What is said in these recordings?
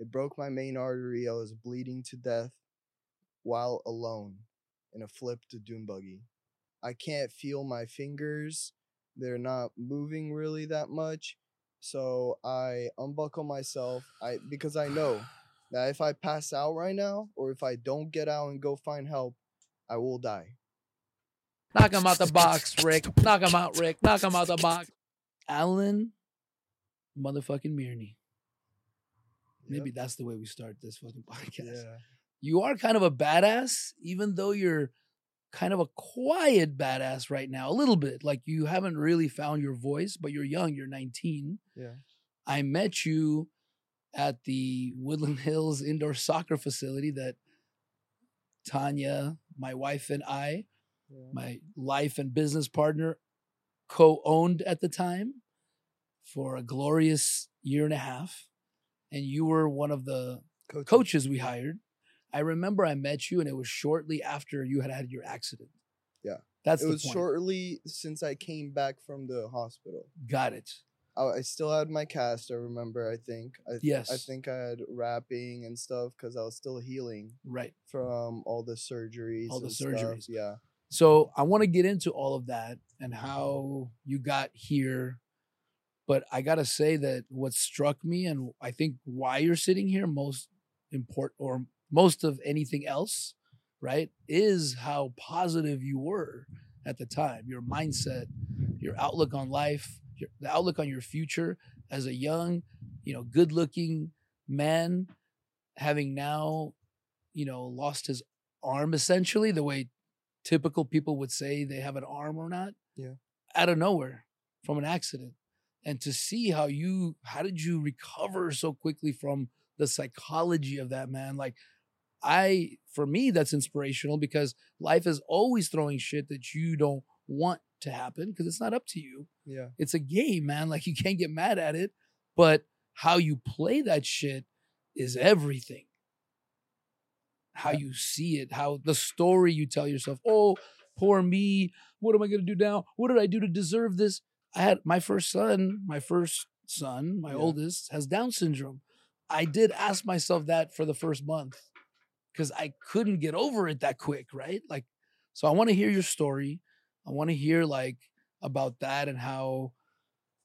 It broke my main artery. I was bleeding to death while alone in a flipped dune buggy. I can't feel my fingers. They're not moving really that much. So I unbuckle myself. I because I know that if I pass out right now or if I don't get out and go find help, I will die. Knock him out the box, Rick. Knock him out, Rick. Knock him out the box. Alan motherfucking Mirny. Maybe Yep. that's the way we start this fucking podcast. Yeah. You are kind of a badass, even though you're kind of a quiet badass right now, a little bit. Like you haven't really found your voice, but you're young, you're 19. Yeah. I met you at the Woodland Hills indoor soccer facility that Tanya, my wife, and I, Yeah. my life and business partner, co owned at the time for a glorious year and a half. And you were one of the Coaches. coaches we hired. I remember I met you, and it was shortly after you had had your accident. Yeah. That's It was point. shortly since I came back from the hospital. Got it. I, I still had my cast. I remember. I think. I, Yes. I think I had wrapping and stuff because I was still healing Right. from all the surgeries. All the and stuff, surgeries. Yeah. So I want to get into all of that and how you got here. But I got to say that what struck me and I think why you're sitting here most important or most of anything else, right, is how positive you were at the time. Your mindset, your outlook on life, your, the outlook on your future as a young, you know, good looking man, having now, you know, lost his arm essentially the way typical people would say they have an arm or not. Yeah. Out of nowhere from an accident. And to see how you how did you recover so quickly from the psychology of that man? Like I for me that's inspirational because life is always throwing shit that you don't want to happen because it's not up to you. Yeah. It's a game, man. Like you can't get mad at it, but how you play that shit is everything. How Yeah. you see it, how the story you tell yourself, oh, poor me. What am I going to do now? What did I do to deserve this? I had my first son, my first son, my Yeah. oldest, has Down syndrome. I did ask myself that for the first month because I couldn't get over it that quick, right? Like, so I want to hear your story. I want to hear like about that and how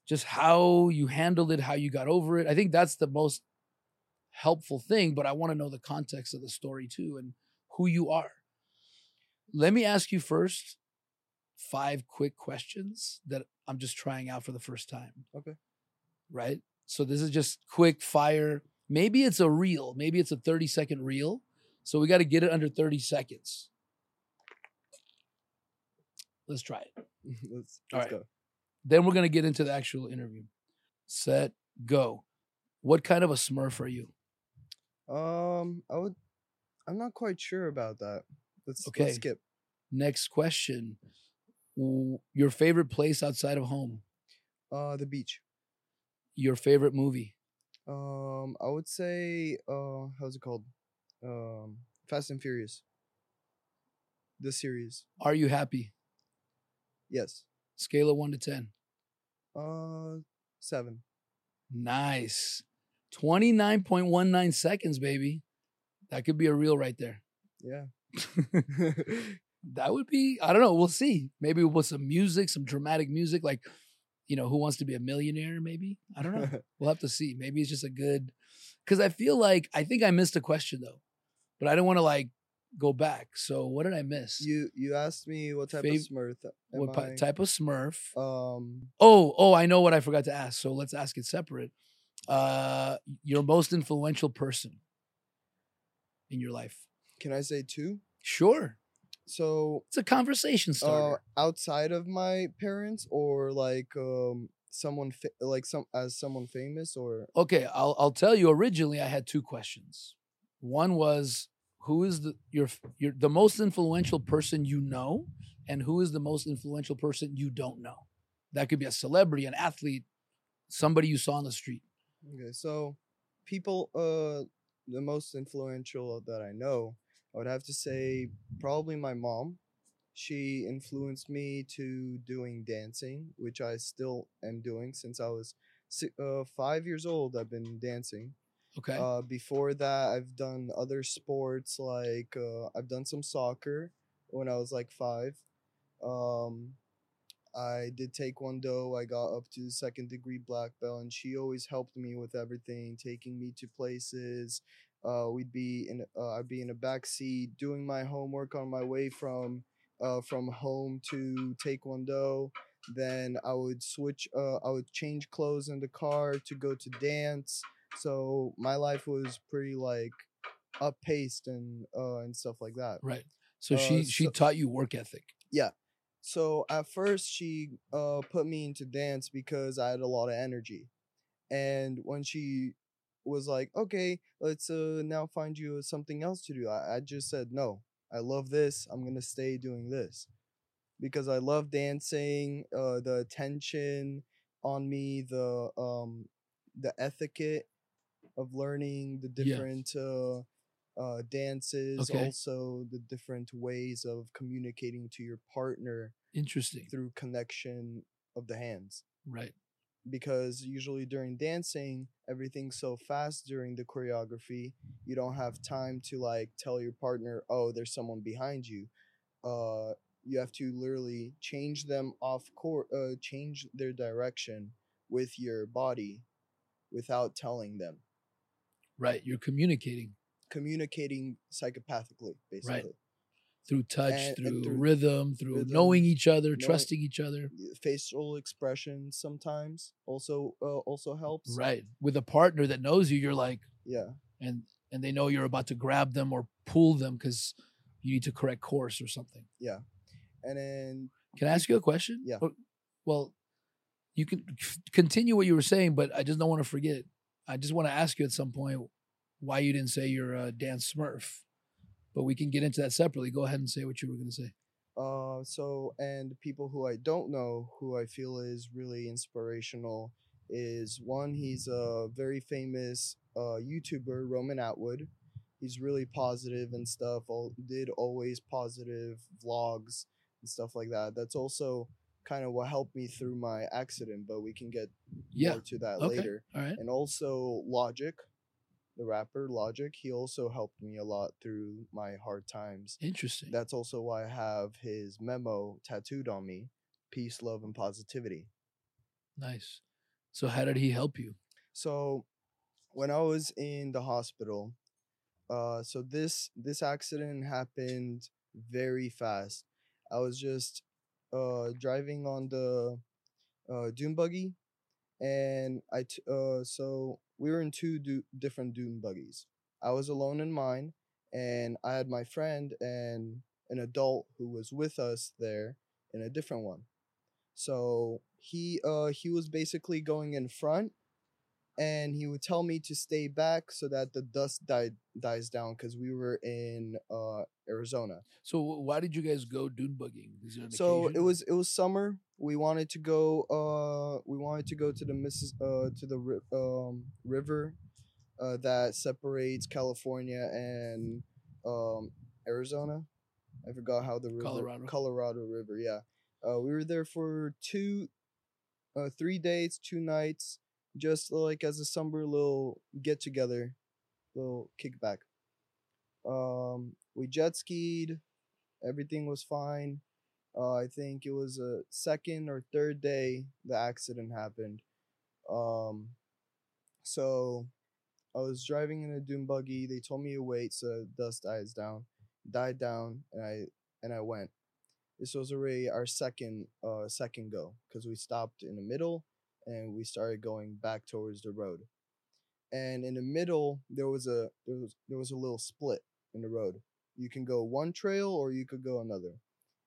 just how you handled it, how you got over it. I think that's the most helpful thing, but I want to know the context of the story too and who you are. Let me ask you first five quick questions that I'm just trying out for the first time. Okay. Right? So this is just quick fire. Maybe it's a reel, maybe it's a 30 second reel. So we got to get it under 30 seconds. Let's try it. let's let's right. Then we're going to get into the actual interview. Set, go. What kind of a smurf are you? Um, I would. I'm not quite sure about that. Let's Okay. let's skip. Next question. Your favorite place outside of home? Uh, the beach. Your favorite movie? Um, I would say. Uh, how's it called? Um, Fast and Furious. The series. Are you happy? Yes. Scale of 1 to 10. Uh, seven. Nice. 29.19 seconds, baby. That could be a reel right there. Yeah. That would be, I don't know. We'll see. Maybe with some music, some dramatic music, like, you know, Who Wants to Be a Millionaire, maybe? I don't know. We'll have to see. Maybe it's just a good, because I feel like, I think I missed a question though, but I don't want to like go back. So what did I miss? you you asked me what type Fav- of Smurf. am what pi- type of Smurf? Um, Oh, oh, I know what I forgot to ask. So let's ask it separate. Uh, your most influential person in your life? can I say two? Sure. So, It's a conversation uh, starter. outside of my parents, or like um someone fa- like some as someone famous, or okay, I'll I'll tell you. Originally, I had two questions. One was who is the your your the most influential person you know, and who is the most influential person you don't know. That could be a celebrity, an athlete, somebody you saw on the street. okay. So, people uh the most influential that I know, I would have to say probably my mom. She influenced me to doing dancing, which I still am doing since I was uh, five years old. I've been dancing. Okay. Uh, before that, I've done other sports like uh, I've done some soccer when I was like five. Um, I did taekwondo. I got up to second degree black belt, and she always helped me with everything, taking me to places. Uh, we'd be in. Uh, I'd be in a back seat doing my homework on my way from uh, from home to taekwondo. Then I would switch. Uh, I would change clothes in the car to go to dance. So my life was pretty like up paced and uh, and stuff like that. right. So uh, she she so- taught you work ethic. Yeah. So at first she uh put me into dance because I had a lot of energy. And when she was like, "Okay, let's uh now find you something else to do." I, I just said, "No. I love this. I'm going to stay doing this." Because I love dancing, uh the attention on me, the um the etiquette of learning the different uh uh, dances, Okay. also the different ways of communicating to your partner Interesting. through connection of the hands. Right. Because usually during dancing, everything's so fast during the choreography, you don't have time to like tell your partner, "Oh, there's someone behind you." Uh, you have to literally change them off court, uh, change their direction with your body, without telling them. Right. You're communicating Communicating psychopathically, basically. Through touch, And- and through, through rhythm, through rhythm, knowing each other, knowing- trusting each other. facial expressions sometimes also uh, also helps. Right. With a partner that knows you, you're like, Yeah. and and they know you're about to grab them or pull them because you need to correct course or something. Yeah, and then Can I ask you a question? Yeah. Well, you can continue what you were saying, but I just don't want to forget. I just want to ask you at some point why you didn't say you're a Dan Smurf, but we can get into that separately. Go ahead and say what you were going to say. uh so and people who I don't know who I feel is really inspirational is one he's a very famous uh YouTuber Roman Atwood. He's really positive and stuff. All, did always positive vlogs and stuff like that. That's also kind of what helped me through my accident, but we can get Yeah. more to that Okay. later. All right. and also Logic, the rapper Logic. He also helped me a lot through my hard times. Interesting. That's also why I have his memo tattooed on me: peace, love, and positivity. nice. So how did he help you? So, when I was in the hospital, uh, so this this accident happened very fast. I was just uh driving on the uh dune buggy, and I t- uh so we were in two du- different dune buggies. I was alone in mine, and I had my friend and an adult who was with us there in a different one. So he uh he was basically going in front and he would tell me to stay back so that the dust died dies down because we were in uh Arizona. So why did you guys go dune bugging? Is there an So it was it was summer. We wanted to go uh we wanted to go to the Missis uh to the ri- um river uh that separates California and um Arizona. I forgot how the river Colorado. Colorado River, yeah. Uh we were there for two uh 3 days, 2 nights just like as a summer little get together, little kickback. Um we jet skied, everything was fine. Uh, I think it was a second or third day the accident happened. Um, so I was driving in a dune buggy. They told me to wait so dust dies down, died down, and I and I went. This was already our second uh second go because we stopped in the middle and we started going back towards the road. And in the middle there was a there was there was a little split in the road. You can go one trail or you could go another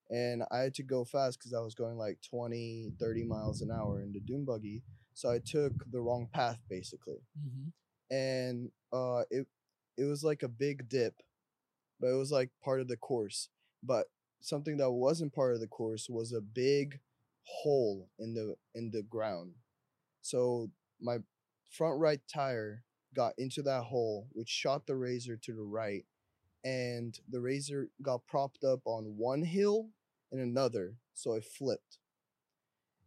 and I had to go fast because I was going like 20, 30 miles an hour in the dune buggy. So I took the wrong path basically, Mhm. and uh, it it was like a big dip, but it was like part of the course. But something that wasn't part of the course was a big hole in the in the ground. So my front right tire got into that hole, which shot the razor to the right, and the razor got propped up on one hill and another, so it flipped.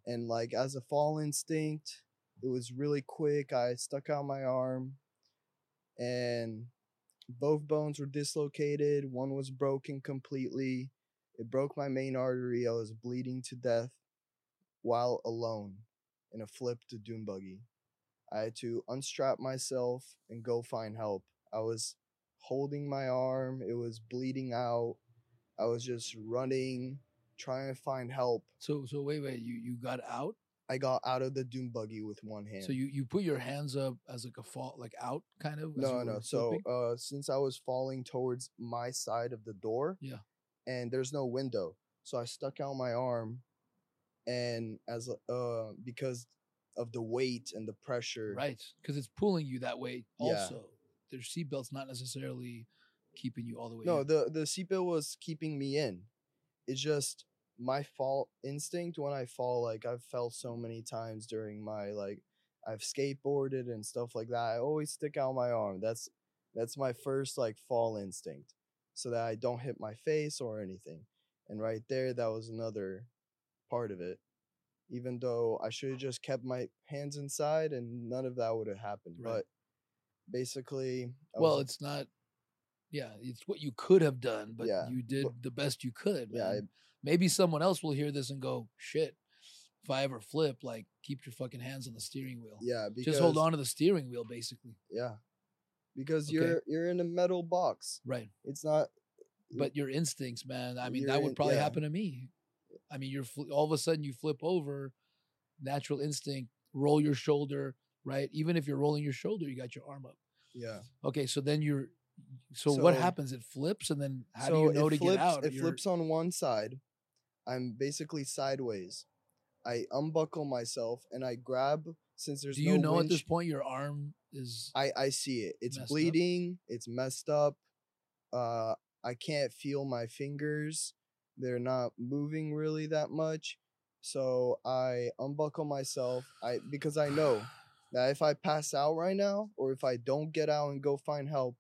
And like as a fall instinct, it was really quick. I stuck out my arm, and both bones were dislocated. One was broken completely. It broke my main artery. I was bleeding to death while alone in a flipped dune buggy. I had to unstrap myself and go find help. I was holding my arm, it was bleeding out. I was just running, trying to find help. So so wait wait you you got out. I got out of the dune buggy with one hand. So you you put your hands up as like a fall like out kind of. no, no. So, uh, since I was falling towards my side of the door, Yeah. and there's no window, so I stuck out my arm, and as uh, because of the weight and the pressure, right because it's pulling you that way. Yeah. Also, their seatbelt's not necessarily keeping you all the way. No, in. the the seatbelt was keeping me in. It's just my fall instinct when I fall. Like I've fell so many times during my like I've skateboarded and stuff like that. I always stick out my arm. That's that's my first like fall instinct, so that I don't hit my face or anything. And right there, that was another part of it. Even though I should have just kept my hands inside and none of that would have happened. Right. But basically, I well, was- it's not. Yeah, it's what you could have done, but Yeah, you did the best you could. yeah, I- man. Maybe someone else will hear this and go, "Shit, if I ever flip, like keep your fucking hands on the steering wheel. yeah. Because, Just hold on to the steering wheel, basically." Yeah. Because Okay. you're you're in a metal box. Right. It's not But your instincts, man. I mean, that would in- probably yeah. happen to me. I mean, you're fl- all of a sudden you flip over, natural instinct, roll your shoulder, right? Even if you're rolling your shoulder, you got your arm up. yeah. Okay, so then you're. So, what happens? It flips, and then how so do you know to flips, get out? It You're- flips on one side. I'm basically sideways. I unbuckle myself and I grab since there's do you no know at this point your arm is I I see it. It's messed up? bleeding. It's messed up. Uh, I can't feel my fingers. They're not moving really that much. So I unbuckle myself. I because I know that if I pass out right now or if I don't get out and go find help,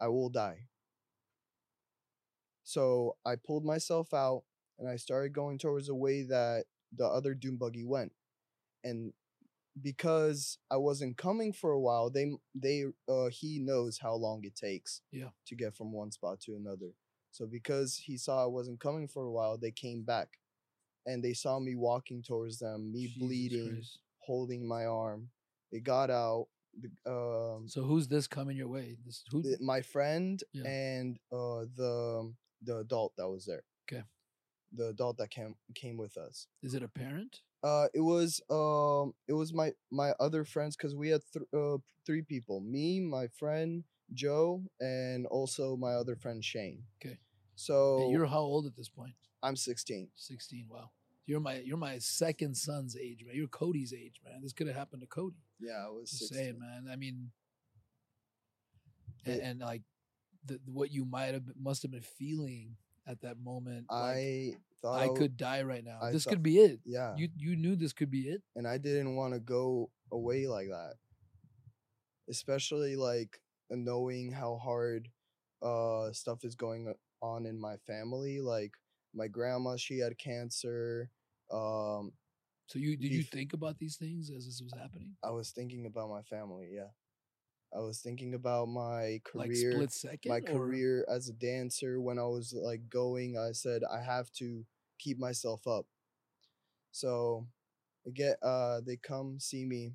I will die. So I pulled myself out and I started going towards the way that the other dune buggy went. And because I wasn't coming for a while, they they uh he knows how long it takes Yeah. to get from one spot to another. So because he saw I wasn't coming for a while, they came back. And they saw me walking towards them, me Jesus bleeding, Christ. holding my arm. They got out. The, um, So who's this coming your way? This who? the- my friend Yeah. and uh the the adult that was there. Okay. The adult that came came with us. Is it a parent? Uh, it was um, it was my my other friends because we had th- uh, three people: me, my friend Joe, and also my other friend Shane. Okay. So And you're how old at this point? I'm 16. Sixteen. Wow. You're my you're my second son's age, man. You're Cody's age, man. This could have happened to Cody. Yeah, I was Just 16. saying, man. I mean, and, and like the, what you might have must have been feeling at that moment. like, I thought I could die right now. I this thought- could be it. Yeah, You you knew this could be it. and I didn't want to go away like that. Especially like knowing how hard uh stuff is going on in my family. Like my grandma, she had cancer. Um, So you did you think about these things as this was happening? I was thinking about my family. Yeah, I was thinking about my Like career. split second. my or- career as a dancer when I was like going, I said I have to keep myself up. So they get uh they come see me.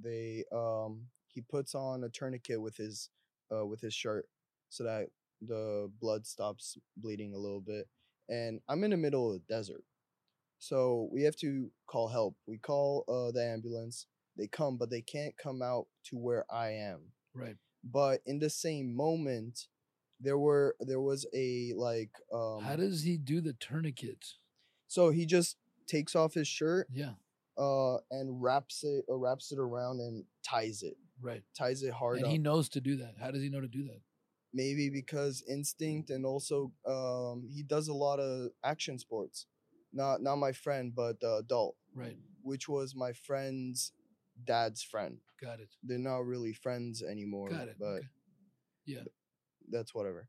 They um he puts on a tourniquet with his uh with his shirt so that the blood stops bleeding a little bit. And I'm in the middle of the desert. So we have to call help. We call uh the ambulance. They come, but they can't come out to where I am Right. but in the same moment there were there was a like um How does he do the tourniquet? so he just takes off his shirt Yeah. uh and wraps it uh, wraps it around and ties it Right. ties it hard And up he knows to do that. How does he know to do that? maybe because instinct and also um he does a lot of action sports not not my friend but the adult Right. which was my friend's dad's friend Got it. they're not really friends anymore Got it. but okay. Yeah. that's whatever.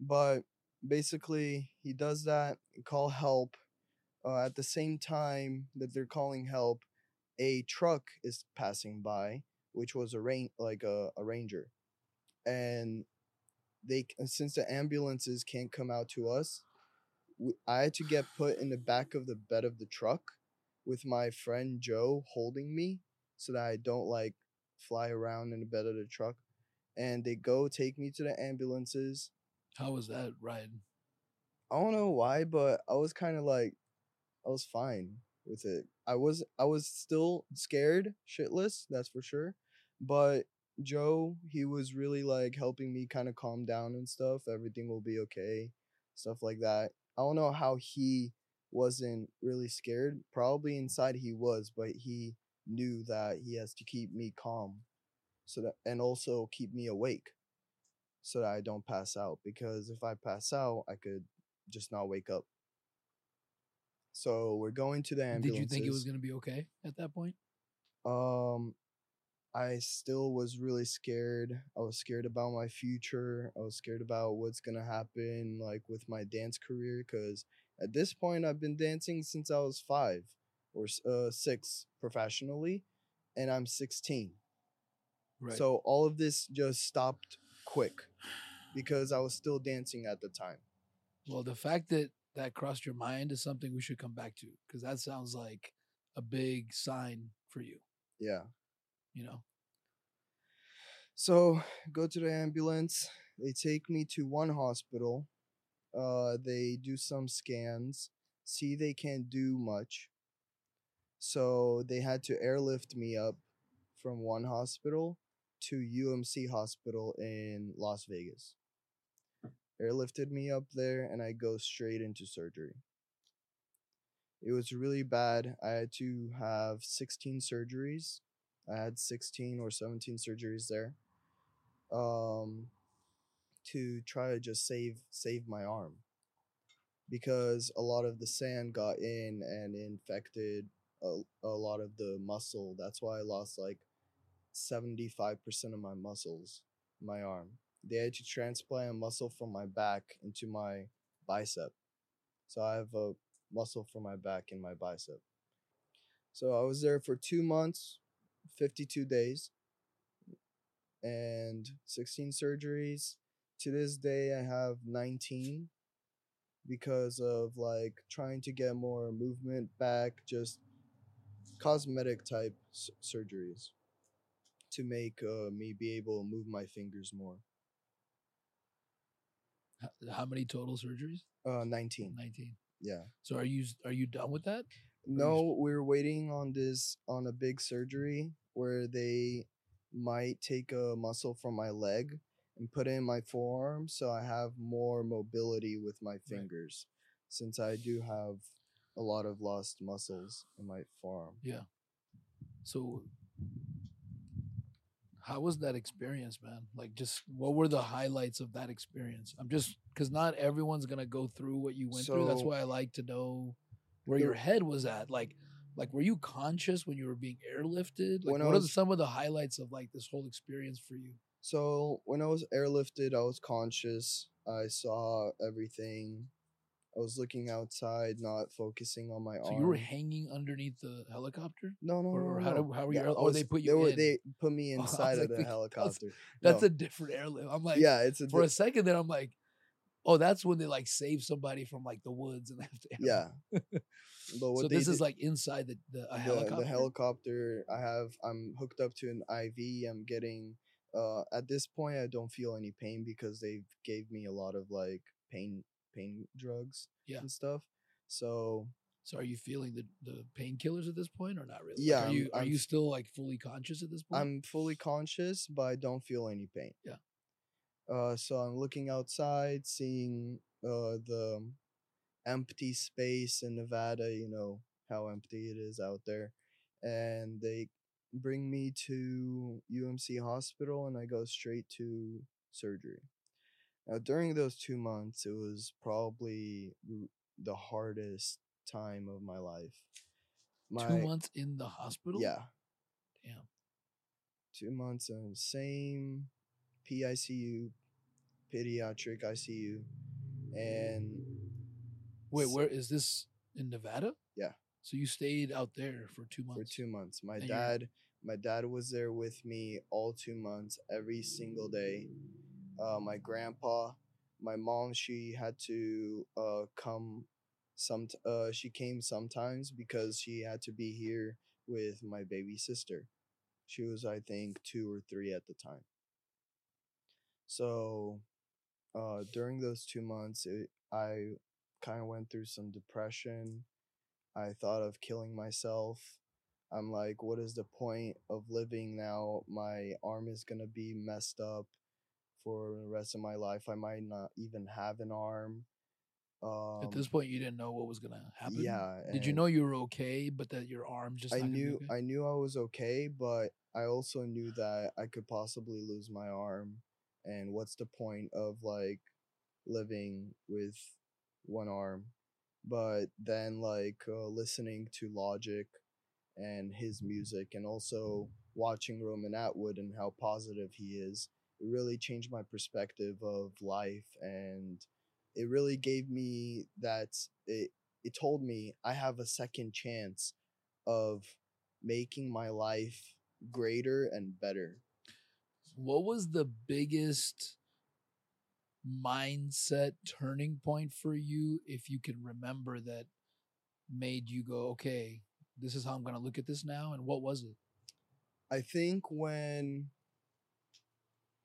But basically, he does that, call help. Uh, at the same time that they're calling help, a truck is passing by, which was a rain like a, a ranger, and they since the ambulances can't come out to us, I had to get put in the back of the bed of the truck with my friend Joe holding me so that I don't like fly around in the bed of the truck. And they go take me to the ambulances. How was that ride? I don't know why, but I was kind of like, I was fine with it. I was I was still scared, shitless, that's for sure. But Joe, he was really like helping me kind of calm down and stuff. Everything will be okay, stuff like that. I don't know how he wasn't really scared. Probably inside he was, but he knew that he has to keep me calm, so that and also keep me awake, so that I don't pass out. Because if I pass out, I could just not wake up. So we're going to the ambulance. Did you think it was gonna be okay at that point? Um, I still was really scared. I was scared about my future. I was scared about what's gonna happen, like with my dance career, because at this point I've been dancing since I was five or uh six professionally, and I'm sixteen. Right. So all of this just stopped quick because I was still dancing at the time. Well, the fact that that crossed your mind is something we should come back to because that sounds like a big sign for you. Yeah. You know, So go to the ambulance. They take me to one hospital. Uh, they do some scans. See they can't do much. So they had to airlift me up from one hospital to UMC hospital in Las Vegas. Airlifted me up there and I go straight into surgery. It was really bad. I had to have 16 surgeries. I had 16 or 17 surgeries there um to try to just save save my arm. Because a lot of the sand got in and infected a, a lot of the muscle. That's why i lost like 75% of my muscles my arm. They had to transplant a muscle from my back into my bicep. So i have a muscle from my back in my bicep. So i was there for two months 52 days and 16 surgeries. To this day, I have 19 because of like trying to get more movement back, just cosmetic type s- surgeries to make uh, me be able to move my fingers more. H- how many total surgeries? Uh, 19. Nineteen. Yeah. So are you are you done with that? No, we're waiting on this on a big surgery where they might take a muscle from my leg and put it in my forearm so I have more mobility with my fingers since I do have a lot of lost muscles in my forearm. Yeah. So how was that experience, man? Like just what were the highlights of that experience? I'm just cuz not everyone's going to go through what you went through. That's why I like to know where your head was at. Like like were you conscious when you were being airlifted? Like When what are some of the highlights of like this whole experience for you? So when I was airlifted, I was conscious. I saw everything. I was looking outside, not focusing on my arm. So arm. you were hanging underneath the helicopter? no, no, or- no, or no, how no. do- how were Yeah, you- oh, they put you they Were, in. they put me was inside like of the thinking, that's- helicopter. That's a different airlift. I'm like yeah, it's a for a second there I'm like, oh, that's when they like save somebody from like the woods and they have to yeah. So this is like inside the, the, a the, helicopter. the helicopter I have I'm hooked up to an IV. I'm getting uh at this point I don't feel any pain because they gave me a lot of like pain pain drugs Yeah. and stuff. So So are you feeling the, the painkillers at this point or not really? Like, Yeah, are I'm- you are I'm you still like fully conscious at this point? I'm fully conscious but I don't feel any pain. Yeah. Uh so I'm looking outside, seeing uh the empty space in Nevada, you know, how empty it is out there. And they bring me to UMC hospital and I go straight to surgery. Now, during those two months, it was probably the hardest time of my life. Two months in the hospital. Yeah, Damn. two months in the same PICU, pediatric ICU, and Wait, s- where is this in Nevada? Yeah. So you stayed out there for two months. for two months. My And dad, my dad was there with me all two months, every single day. Uh, my grandpa, my mom, she had to uh, come some. Uh, she came sometimes because she had to be here with my baby sister. She was, I think, two or three at the time. So, uh, during those two months, it, I kind of went through some depression. I thought of killing myself. I'm like, what is the point of living now? My arm is going to be messed up for the rest of my life. I might not even have an arm. Um, At this point, you didn't know what was gonna happen. yeah. Did you know you were okay, but that your arm just? I not gonna be knew? I knew I was okay, but I also knew that I could possibly lose my arm. And what's the point of like living with one arm? But then like uh, listening to Logic and his music and also watching Roman Atwood and how positive he is, it really changed my perspective of life and it really gave me that it it told me I have a second chance of making my life greater and better. What was the biggest mindset turning point for you, if you can remember that made you go, okay, this is how I'm gonna look at this now, and what was it? I think when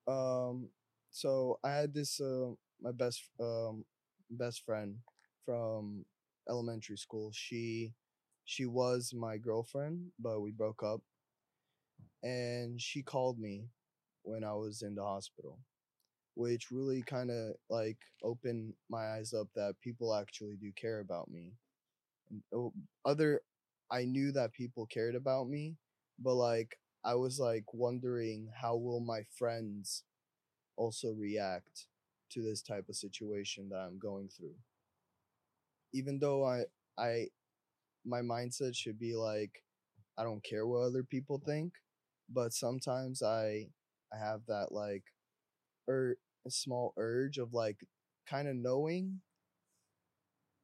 um so I had this uh my best um best friend from elementary school. She she was my girlfriend, but we broke up. And she called me when I was in the hospital, which really kind of like opened my eyes up that people actually do care about me. And oh, other I knew that people cared about me, but like I was like wondering how will my friends also react to this type of situation that I'm going through. Even though I I my mindset should be like I don't care what other people think, but sometimes I I have that like ur- a small urge of like kind of knowing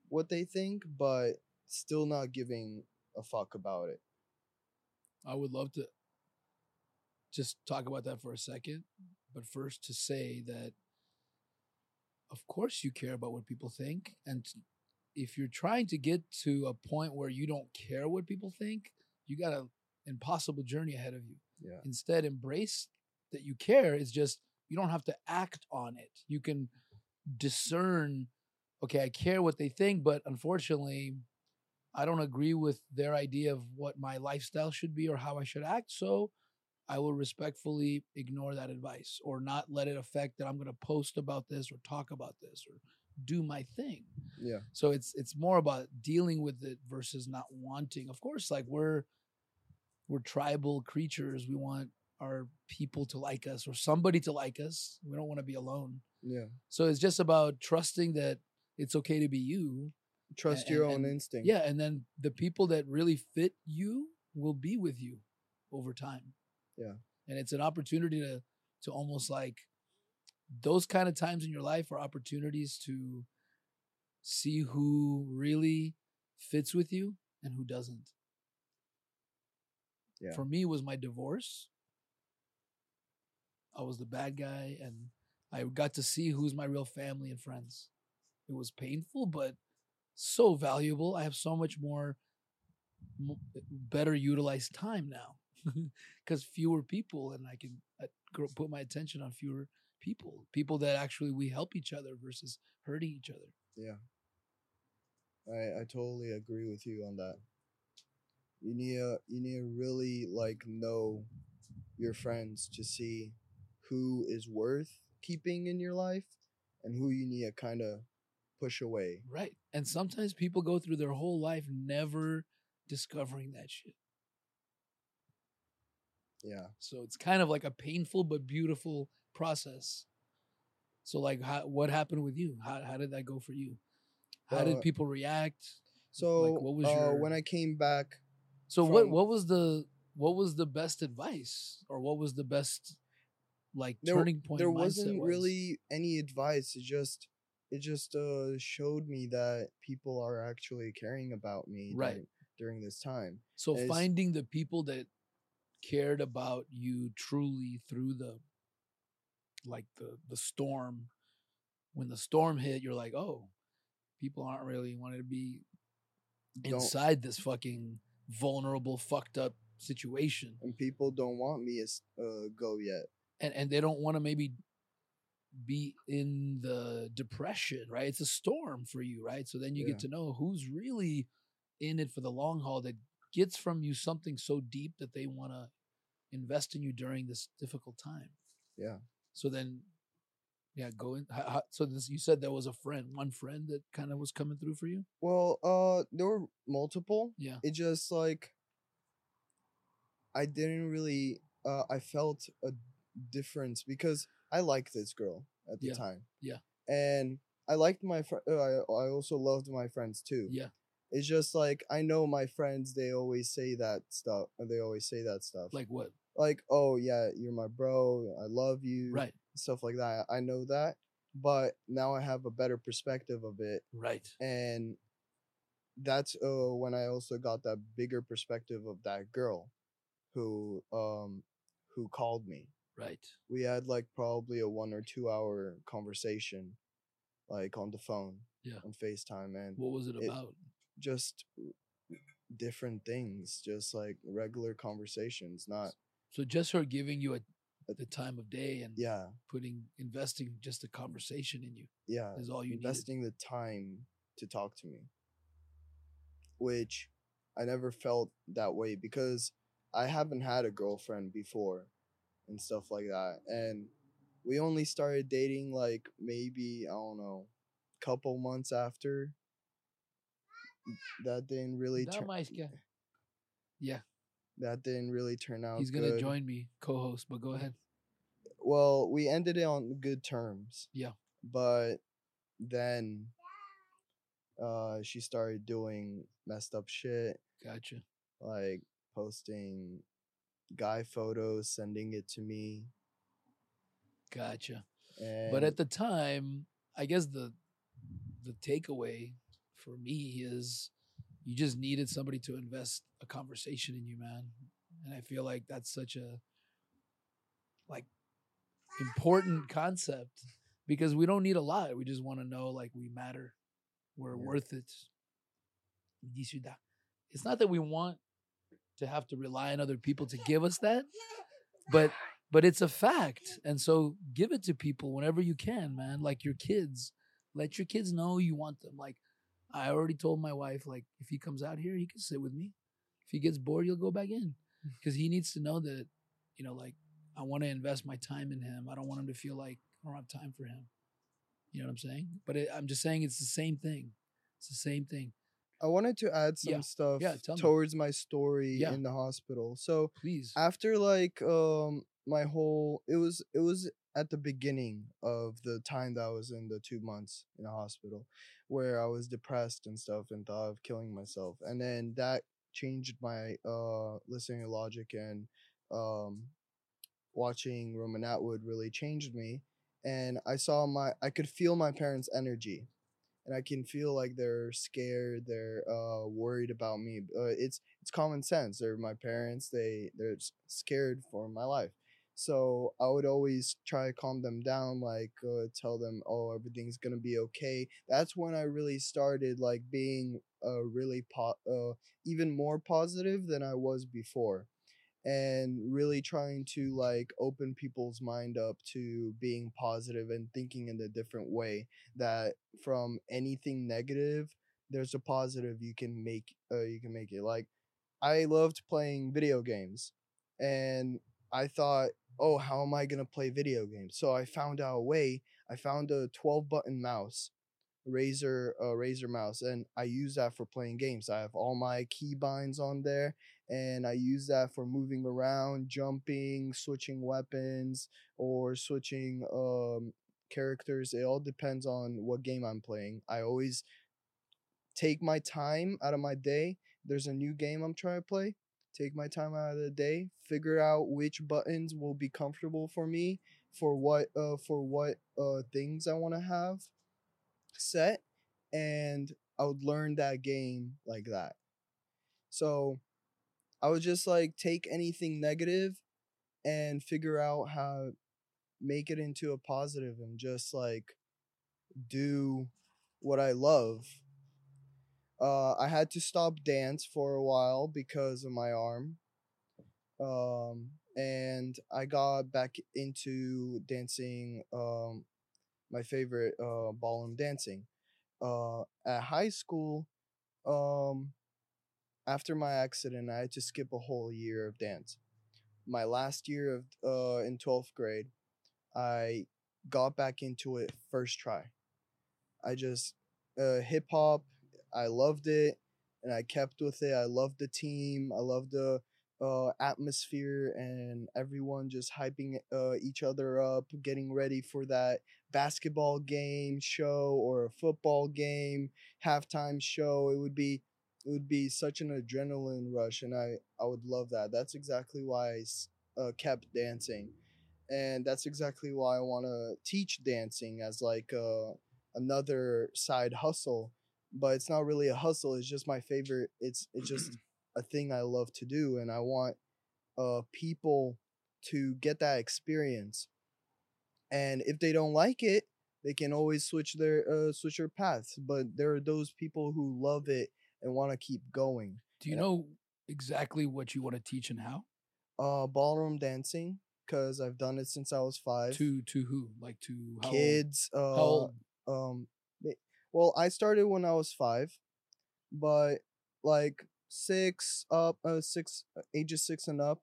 what they think but still not giving a fuck about it. I would love to just talk about that for a second, but first to say that, of course, you care about what people think, and if you're trying to get to a point where you don't care what people think, you got an impossible journey ahead of you. Yeah. Instead, embrace that you care. is just you don't have to act on it. You can discern. Okay, I care what they think, but unfortunately, I don't agree with their idea of what my lifestyle should be or how I should act. So I will respectfully ignore that advice or not let it affect that I'm going to post about this or talk about this or do my thing. Yeah. So it's it's more about dealing with it versus not wanting. Of course, like we're we're tribal creatures. We want our people to like us or somebody to like us. We don't want to be alone. Yeah. So it's just about trusting that it's okay to be you Trust and- your and- own and- instinct. yeah, and then the people that really fit you will be with you over time. Yeah. And it's an opportunity to to almost like those kind of times in your life are opportunities to see who really fits with you and who doesn't. Yeah. For me it was my divorce. I was the bad guy and I got to see who's my real family and friends. It was painful but so valuable. I have so much more m- better utilized time now because fewer people and I can uh, put my attention on fewer people, people that actually we help each other versus hurting each other. Yeah. I I totally agree with you on that. You need you need to really like know your friends to see who is worth keeping in your life and who you need to kind of push away. Right. And sometimes people go through their whole life never discovering that shit. Yeah. So it's kind of like a painful but beautiful process. So like how, what happened with you? How how did that go for you? How Uh, did people react? So what was uh, your- when I came back, So what what was the what was the best advice or what was the best like There- turning point? there wasn't was? really any advice. It just it just uh showed me that people are actually caring about me Right. during, during this time. so finding the people that cared about you truly through the like the the storm when the storm hit you're like oh people aren't really wanting to be inside this fucking vulnerable fucked up situation and people don't want me as uh, go yet. And and they don't want to maybe be in the depression right it's a storm for you right so then you Yeah. get to know who's really in it for the long haul that gets from you something so deep that they want to invest in you during this difficult time Yeah. so then yeah go in how, so this you said there was a friend one friend that kind of was coming through for you Well, uh, there were multiple. yeah It just like I didn't really. Uh, I felt a difference because I liked this girl at the Yeah, time. yeah. And I liked my friend. Uh, I I also loved my friends too. yeah It's just like I know my friends. They always say that stuff. They always say that stuff. like what like, oh yeah, you're my bro. I love you. right Stuff like that. I know that, but now I have a better perspective of it right and that's uh, when I also got that bigger perspective of that girl who um who called me. Right We had like probably a one or two hour conversation like on the phone Yeah. on FaceTime and what was it It- about just different things, just like regular conversations, not so just her giving you a the time of day and yeah, putting investing just a conversation in you yeah. is all you needed. investing the time to talk to me which i never felt that way because i haven't had a girlfriend before and stuff like that and we only started dating like maybe i don't know couple months after that didn't really turn Yeah, that didn't really turn out he's gonna good. join me co-host, but go ahead. well we ended it on good terms Yeah. but then uh she started doing messed up shit Gotcha. like posting guy photos sending it to me Gotcha. and But at the time, I guess the the takeaway for me is you just needed somebody to invest a conversation in you, man. And I feel like that's such a like important concept because we don't need a lot. We just want to know like we matter. We're Yeah. worth it. This or that. It's not that we want to have to rely on other people to give us that, but but it's a fact. And so give it to people whenever you can, man. Like your kids. Let your kids know you want them. Like I already told my wife, like, if he comes out here, he can sit with me. If he gets bored, he'll go back in. Mm. Because he needs to know that, you know, like I want to invest my time in him. I don't want him to feel like I don't have time for him. You know what I'm saying? But it, I'm just saying it's the same thing. It's the same thing. I wanted to add some Yeah. stuff Yeah, tell me. towards my story Yeah. in the hospital so Please. after like um my whole it was it was at the beginning of the time that I was in the two months in the hospital where I was depressed and stuff and thought of killing myself and then that changed my uh listening to logic and um watching Roman Atwood really changed me and I saw my I could feel my parents' energy and I can feel like they're scared, they're uh worried about me. Uh, it's it's common sense. They're my parents. They they're scared for my life. So I would always try to calm them down, like uh, tell them, "Oh, everything's gonna be okay." That's when I really started like being uh really po- uh even more positive than I was before, and really trying to like open people's mind up to being positive and thinking in a different way. That from anything negative, there's a positive you can make. Uh, you can make it like I loved playing video games, and I thought, oh, how am I gonna play video games? So I found out a way. I found a 12 button mouse, Razer, uh, Razer mouse, and I use that for playing games. I have all my keybinds on there, and I use that for moving around, jumping, switching weapons, or switching um characters. It all depends on what game I'm playing. I always take my time out of my day. There's a new game I'm trying to play take my time out of the day, figure out which buttons will be comfortable for me for what uh for what uh things I want to have set and I would learn that game like that. So I would just like take anything negative and figure out how make it into a positive and just like do what I love. Uh, I had to stop dance for a while because of my arm. Um, and I got back into dancing, um, my favorite uh, ballroom dancing. Uh, at high school, um, after my accident, I had to skip a whole year of dance. My last year of uh, in twelfth grade, I got back into it first try. I just uh, hip hop. I loved it, and I kept with it. I loved the team. I loved the uh, atmosphere and everyone just hyping uh, each other up, getting ready for that basketball game show or a football game halftime show. It would be it would be such an adrenaline rush, and I I would love that. That's exactly why I uh, kept dancing, and that's exactly why I want to teach dancing as like uh, another side hustle. But it's not really a hustle. It's just my favorite. It's it's just a thing I love to do, and I want uh people to get that experience. And if they don't like it, they can always switch their uh switch their paths. But there are those people who love it and want to keep going. Do you Yeah. know exactly what you want to teach and how? Uh, ballroom dancing because I've done it since I was five. To to who? Like to how old? Kids. Uh, How old? um well i started when i was five but like six up uh six uh, ages six and up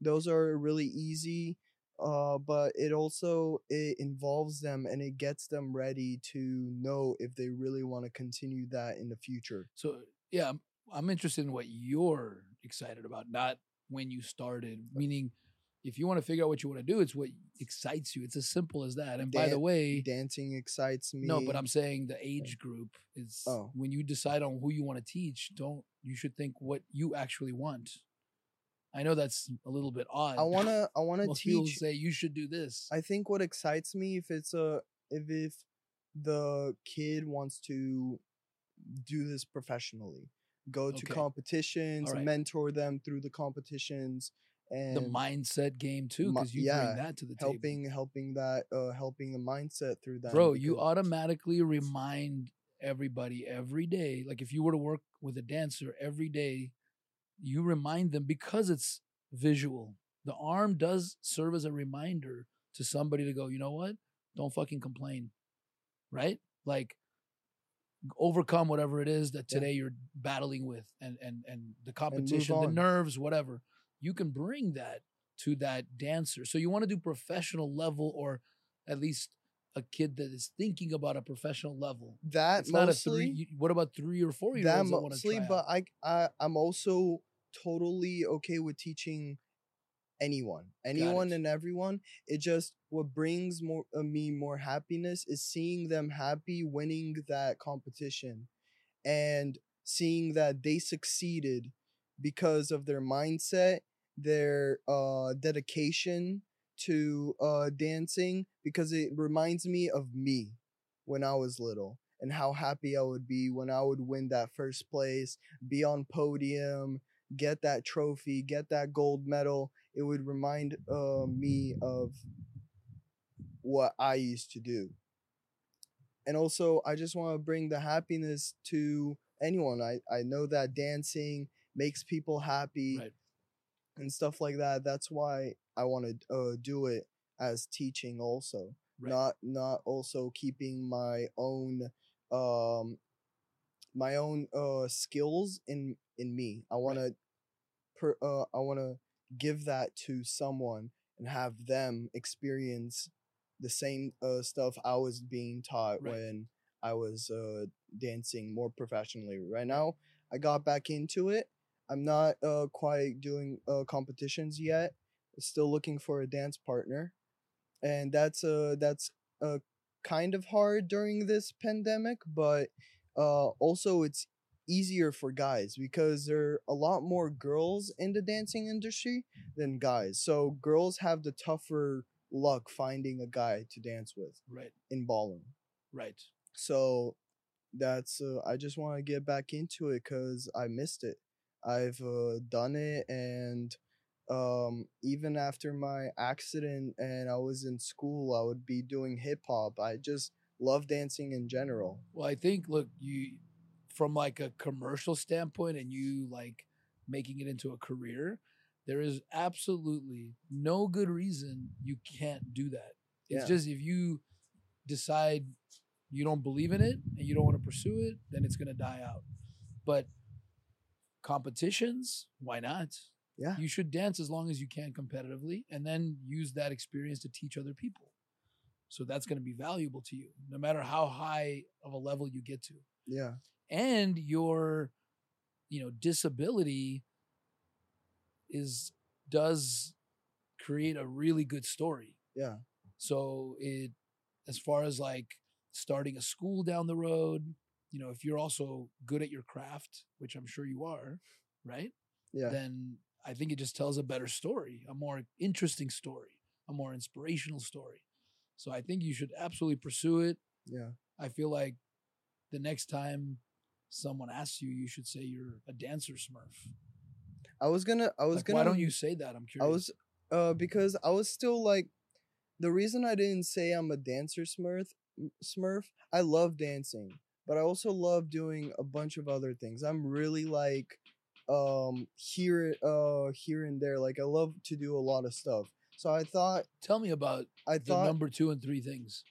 those are really easy uh but it also it involves them and it gets them ready to know if they really want to continue that in the future So yeah, I'm, I'm interested in what you're excited about, not when you started. Meaning, if you want to figure out what you want to do, it's what excites you. It's as simple as that. And by the way, dancing excites me no, but I'm saying the age group is Oh. when you decide on who you want to teach. Don't you should think what you actually want. I know that's a little bit odd. i want to i want to Most people teach say you should do this. I think what excites me if it's a if if the kid wants to do this professionally, go to Okay. competitions, Alright. mentor them through the competitions, and the mindset game too, because you yeah, bring that to the table. helping helping that uh helping the mindset through that. Bro, you automatically remind everybody every day. Like if you were to work with a dancer every day, you remind them because it's visual. The arm does serve as a reminder to somebody to go, you know what? Don't fucking complain. Right? Like overcome whatever it is that Yeah. today you're battling with and and and the competition, the on. nerves, whatever. You can bring that to that dancer. So you want to do professional level or at least a kid that is thinking about a professional level. that It's not a mostly three. What about three or four year that olds that mostly, try but? I I I'm also totally okay with teaching anyone, anyone and everyone. It just what brings more uh, me more happiness is seeing them happy winning that competition, and seeing that they succeeded because of their mindset, their uh dedication to uh dancing because it reminds me of me when I was little and how happy I would be when I would win that first place, be on podium, get that trophy, get that gold medal. It would remind uh, me of what I used to do. And also, I just want to bring the happiness to anyone. I, I know that dancing makes people happy Right. And stuff like that. That's why I want to uh, do it as teaching also Right. not not also keeping my own um my own uh skills in in me i want to per uh i want to give that to someone and have them experience the same uh stuff i was being taught Right. when i was uh dancing more professionally right now i got back into it i'm not uh quite doing uh competitions yet still looking for a dance partner and that's uh that's uh kind of hard during this pandemic but uh also it's easier for guys because there are a lot more girls in the dancing industry than guys so girls have the tougher luck finding a guy to dance with Right. in ballroom Right. so that's uh, i just want to get back into it because i missed it I've uh, done it, and um, even after my accident and I was in school, I would be doing hip hop. I just love dancing in general. Well, I think look, you from like a commercial standpoint and you like making it into a career, there is absolutely no good reason you can't do that. It's Yeah. just if you decide you don't believe in it and you don't want to pursue it, then it's going to die out. But competitions, why not? Yeah. You should dance as long as you can competitively and then use that experience to teach other people. So that's going to be valuable to you, no matter how high of a level you get to. Yeah. And your, you know, disability is does create a really good story. Yeah. So it, as far as like starting a school down the road, you know, if you're also good at your craft, which I'm sure you are, right? Yeah. Then I think it just tells a better story, a more interesting story, a more inspirational story. So I think you should absolutely pursue it. Yeah. I feel like the next time someone asks you, you should say you're a dancer smurf. I was gonna. I was Like, gonna. why don't you say that? I'm curious. I was uh because I was still like the reason I didn't say I'm a dancer smurf smurf, I love dancing, but I also love doing a bunch of other things. I'm really like um here uh here and there. Like I love to do a lot of stuff. So I thought Tell me about I the thought number two and three things.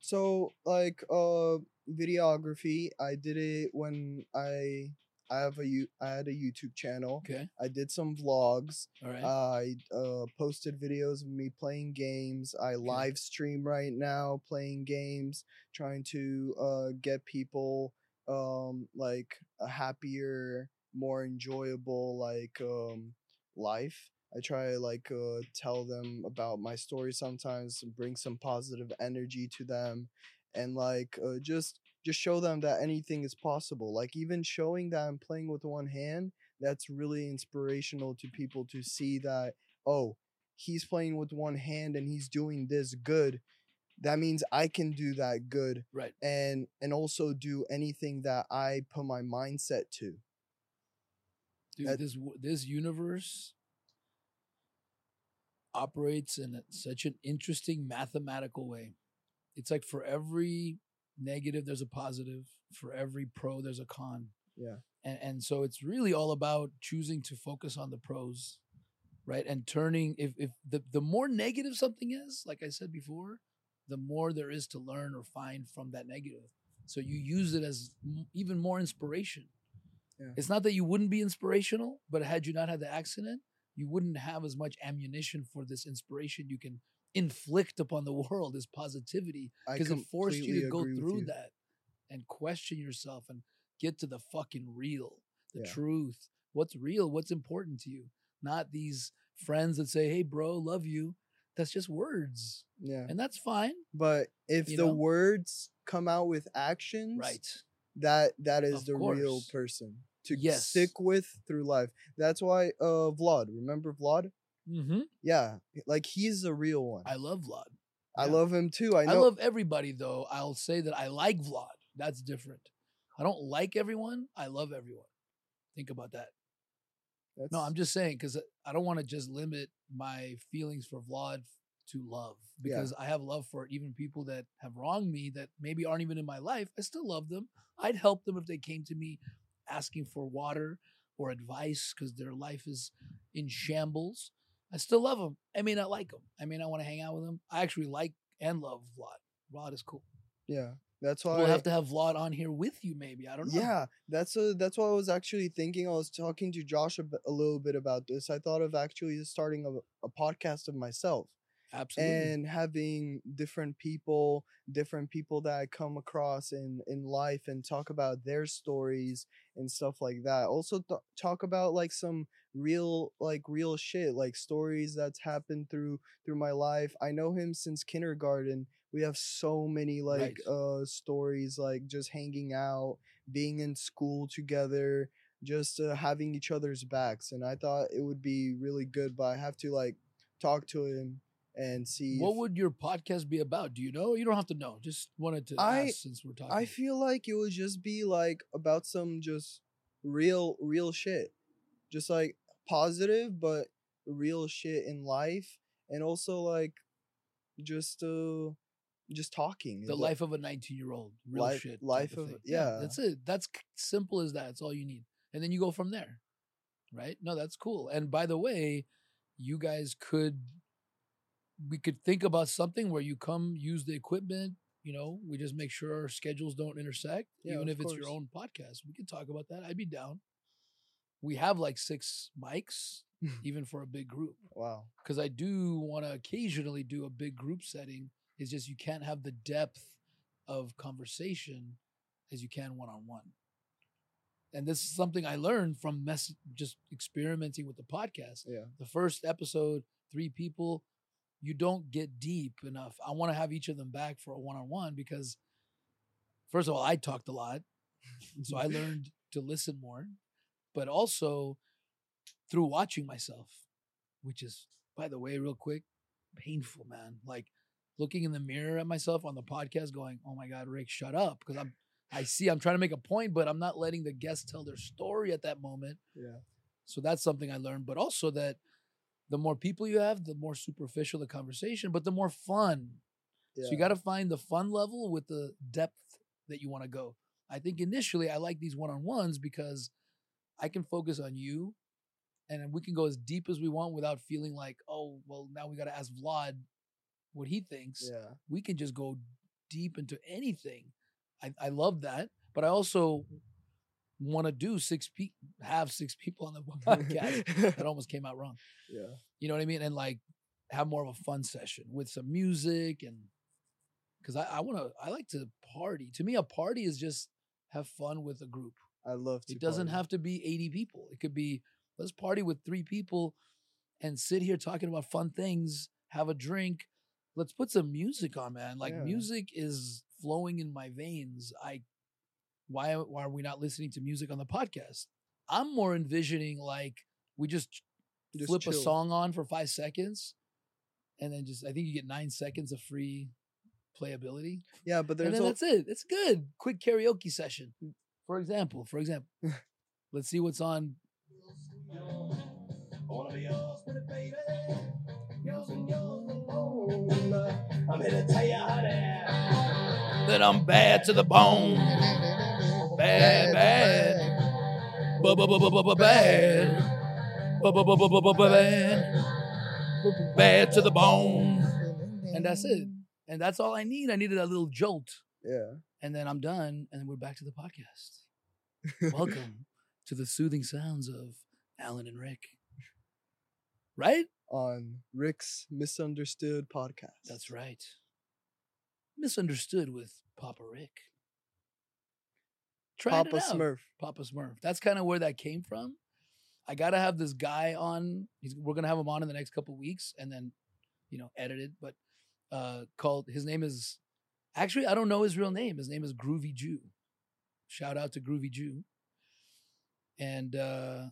so like uh videography, I did it when I I have a you I had a YouTube channel. Okay. I did some vlogs. All right. I uh, posted videos of me playing games. I live stream right now playing games, trying to uh, get people um, like a happier, more enjoyable like um, life. I try to like uh, tell them about my story sometimes and bring some positive energy to them, and like uh, just just show them that anything is possible. Like even showing that I'm playing with one hand that's really inspirational to people to see that oh he's playing with one hand and he's doing this good that means i can do that good right. and and also do anything that i put my mindset to Dude, that- this this universe operates in such an interesting mathematical way. It's like for every negative there's a positive, for every pro there's a con. yeah And and so it's really all about choosing to focus on the pros, right? And turning if if the the more negative something is, like I said before, the more there is to learn or find from that negative. So you use it as m- even more inspiration. Yeah. It's not that you wouldn't be inspirational, but had you not had the accident, you wouldn't have as much ammunition for this inspiration you can inflict upon the world, is positivity, because it forced you to go through that and question yourself and get to the fucking real, the Yeah. truth. What's real? What's important to you? Not these friends that say, "Hey, bro, love you." That's just words, yeah and that's fine, but if the know? words come out with actions right? that that is Of the real person to Yes. stick with through life that's why uh vlad remember vlad Mm-hmm. yeah like he's a real one I love Vlad. I yeah. love him too i I, love everybody, though. I'll say that I like Vlad. That's different. I don't like everyone. I love everyone. Think about that. No, I'm just saying because I don't want to just limit my feelings for Vlad to love Yeah. because I have love for even people that have wronged me that maybe aren't even in my life. I still love them. I'd help them if they came to me asking for water or advice because their life is in shambles. I still love them. I may not like them. I may not want to hang out with them. I actually like and love Vlad. Vlad is cool. yeah that's why We'll have to have Vlad on here with you, maybe. I don't know. Yeah, that's a, that's what I was actually thinking. I was talking to Josh a, a little bit about this. I thought of actually starting a, a podcast of myself absolutely. and having different people, different people that I come across in in life, and talk about their stories and stuff like that. Also, th- talk about like some real like real shit, like stories that's happened through through my life. I know him since kindergarten. We have so many like Right. uh stories, like just hanging out, being in school together, just uh, having each other's backs. And I thought it would be really good, but I have to like talk to him and see. What if- would your podcast be about? Do you know? You don't have to know. Just wanted to I- ask since we're talking. I feel like it would just be like about some just real real shit. just like positive but real shit in life and also like just uh just talking The li- life of a 19 year old, real Life- shit. life of- thing. yeah. that's it. That's simple as that. it's all you need, and then you go from there, right? No, that's cool. And by the way, you guys could, we could think about something where you come use the equipment. You know, we just make sure our schedules don't intersect, Yeah, even if it's your own podcast. We could talk about that. I'd be down. We have like six mics, even for a big group wow because I do want to occasionally do a big group setting. It's just you can't have the depth of conversation as you can one on one. And this is something I learned from mess- just experimenting with the podcast. yeah The first episode, three people, you don't get deep enough. I want to have each of them back for a one on one because, first of all, I talked a lot. So I learned to listen more, but also through watching myself, which is, by the way, real quick, painful, man. Like looking in the mirror at myself on the podcast, going, "Oh my God, Rick, shut up!" Because I'm, I see, I'm trying to make a point, but I'm not letting the guests tell their story at that moment. yeah So that's something I learned, but also that the more people you have, the more superficial the conversation, but the more fun. yeah So you got to find the fun level with the depth that you want to go. I think initially I like these one on ones because I can focus on you and we can go as deep as we want without feeling like, oh, well, now we got to ask Vlad what he thinks. yeah We can just go deep into anything. I, I love that. But I also want to do six people, have six people on the podcast. that almost came out wrong. yeah You know what I mean? And like have more of a fun session with some music and because I, I want to, I like to party. To me, a party is just have fun with a group. i love to It doesn't party. have to be 80 people. It could be let's party with three people and sit here talking about fun things, have a drink. Let's put some music on, man. Like Yeah. music is flowing in my veins. I why why are we not listening to music on the podcast? I'm more envisioning like we just Just flip a song on for five seconds, and then just I think you get nine seconds of free playability, yeah but and then al- that's it. It's good. Quick karaoke session, for example. For example, let's see what's on. I wanna be yours, pretty baby. Yours and yours. I'm here to tell you, honey. That I'm bad to the bone, bad, bad, bad, bad to the bone, and that's it. And that's all I need. I needed a little jolt. Yeah. And then I'm done, and then we're back to the podcast. Welcome to the soothing sounds of Alan and Rick. Right? On Rick's Misunderstood podcast. That's right. Misunderstood with Papa Rick. Papa smurf Papa Smurf. That's kind of where that came from. I gotta have this guy on. He's, we're gonna have him on in the next couple weeks, and then, you know, edited. But uh, called his name is actually I don't know his real name. His name is Groovy Jew. Shout out to Groovy Jew. And uh,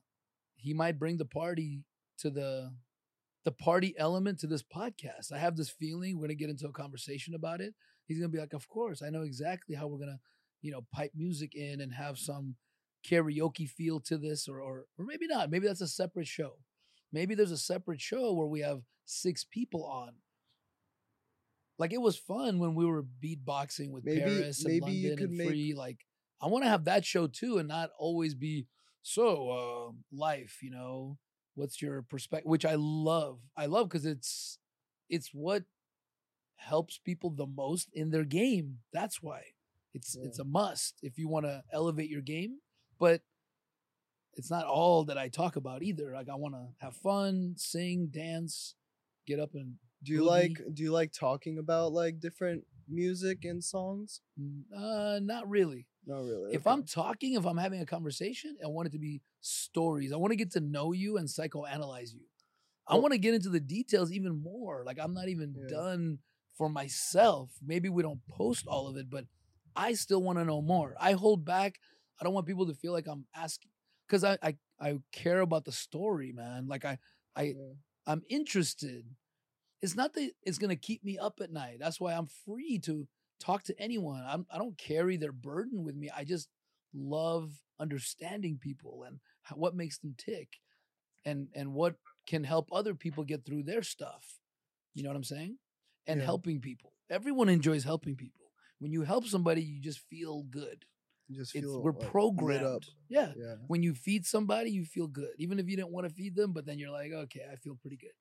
he might bring the party to the the party element to this podcast. I have this feeling we're gonna get into a conversation about it. He's gonna be like, "Of course, I know exactly how we're gonna." You know, pipe music in and have some karaoke feel to this, or or or maybe not. Maybe that's a separate show. Maybe there's a separate show where we have six people on. Like it was fun when we were beatboxing with Maybe- Paris and London and make- Free. Like I want to have that show too, and not always be so uh, life. You know, what's your perspective? Which I love. I love because it's it's what helps people the most in their game. That's why it's Yeah. it's a must if you want to elevate your game. But it's not all that I talk about either. Like I want to have fun, sing, dance, get up and do you like do you like talking about like different music and songs uh not really. Not really If okay. I'm talking, if I'm having a conversation, I want it to be stories. I want to get to know you and psychoanalyze you. I want to get into the details even more. Like I'm not even Yeah. done for myself. Maybe we don't post all of it, but I still want to know more. I hold back. I don't want people to feel like I'm asking because I, I I care about the story, man. Like I I Yeah. I'm interested. It's not that it's gonna keep me up at night. That's why I'm free to talk to anyone. I'm, I don't carry their burden with me. I just love understanding people and how, what makes them tick. and and what can help other people get through their stuff. You know what I'm saying? And Yeah. helping people. Everyone enjoys helping people. When you help somebody, you just feel good. You just It's feel we're like, programmed. up. Yeah. Yeah. When you feed somebody, you feel good. Even if you didn't want to feed them, but then you're like, okay, I feel pretty good.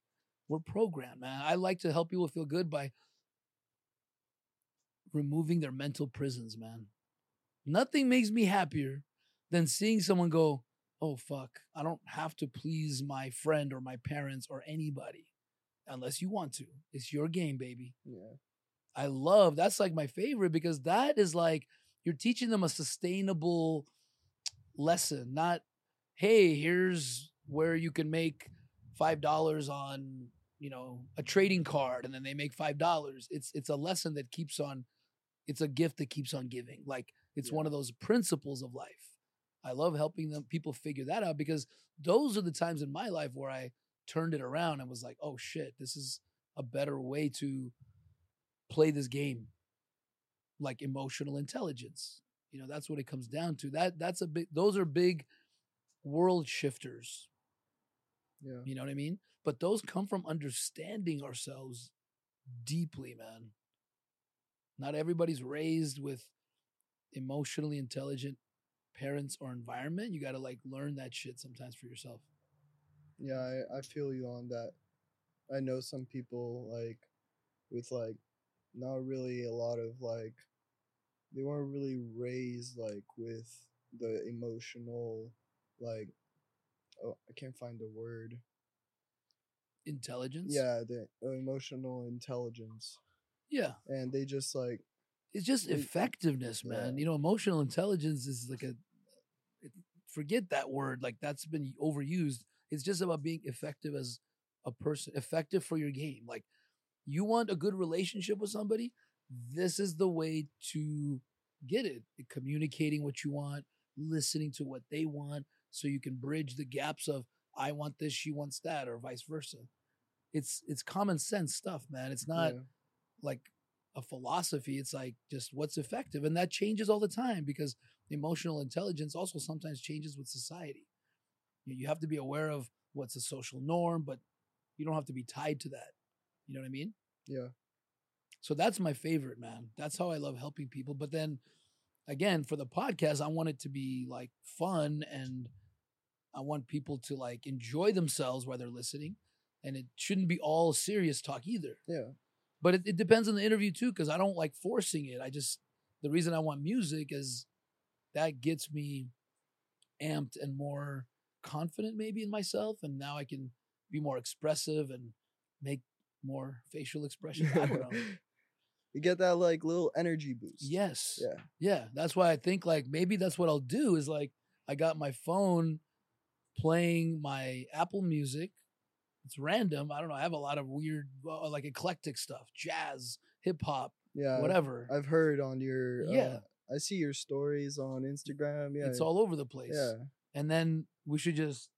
We're programmed, man. I like to help people feel good by removing their mental prisons, man. Nothing makes me happier than seeing someone go, oh, fuck, I don't have to please my friend or my parents or anybody unless you want to. It's your game, baby. Yeah. I love that's like my favorite because that is like you're teaching them a sustainable lesson, not hey, here's where you can make five dollars on you know a trading card and then they make five dollars. It's it's a lesson that keeps on it's a gift that keeps on giving. Like it's Yeah. one of those principles of life. I love helping them people figure that out because those are the times in my life where I turned it around and was like, oh shit, this is a better way to play this game like emotional intelligence you know that's what it comes down to that that's a big those are big world shifters. Yeah. you know what i mean? But those mm. come from understanding ourselves deeply man. Not everybody's raised with emotionally intelligent parents or environment you got to like learn that shit sometimes for yourself. Yeah, I, I feel you on that. I know some people like with like not really a lot of like they weren't really raised like with the emotional like oh I can't find the word. intelligence Yeah, the uh, emotional intelligence. yeah And they just like it's just It- effectiveness man yeah. you know emotional intelligence is like a it, forget that word like that's been overused it's just about being effective as a person effective for your game like you want a good relationship with somebody this is the way to get it communicating what you want listening to what they want so you can bridge the gaps of i want this she wants that or vice versa it's it's common sense stuff man it's not yeah, like a philosophy. It's like just what's effective. And that changes all the time because emotional intelligence also sometimes changes with society. You, you have to be aware of what's a social norm, but you don't have to be tied to that. You know what I mean? yeah. So that's my favorite, man. That's how I love helping people. But then again, for the podcast, I want it to be like fun and I want people to like enjoy themselves while they're listening. And it shouldn't be all serious talk either Yeah. but it, it depends on the interview too because i don't like forcing it i just the reason i want music is that gets me amped and more confident maybe in myself and now i can be more expressive and make more facial expressions i don't know you get that like little energy boost. yes Yeah. yeah that's why i think like maybe that's what i'll do is like i got my phone playing my apple music it's random i don't know i have a lot of weird uh, like eclectic stuff jazz hip-hop Yeah. I've- whatever I've heard on your Yeah. uh, I see your stories on Instagram. Yeah. it's all over the place Yeah. and then we should just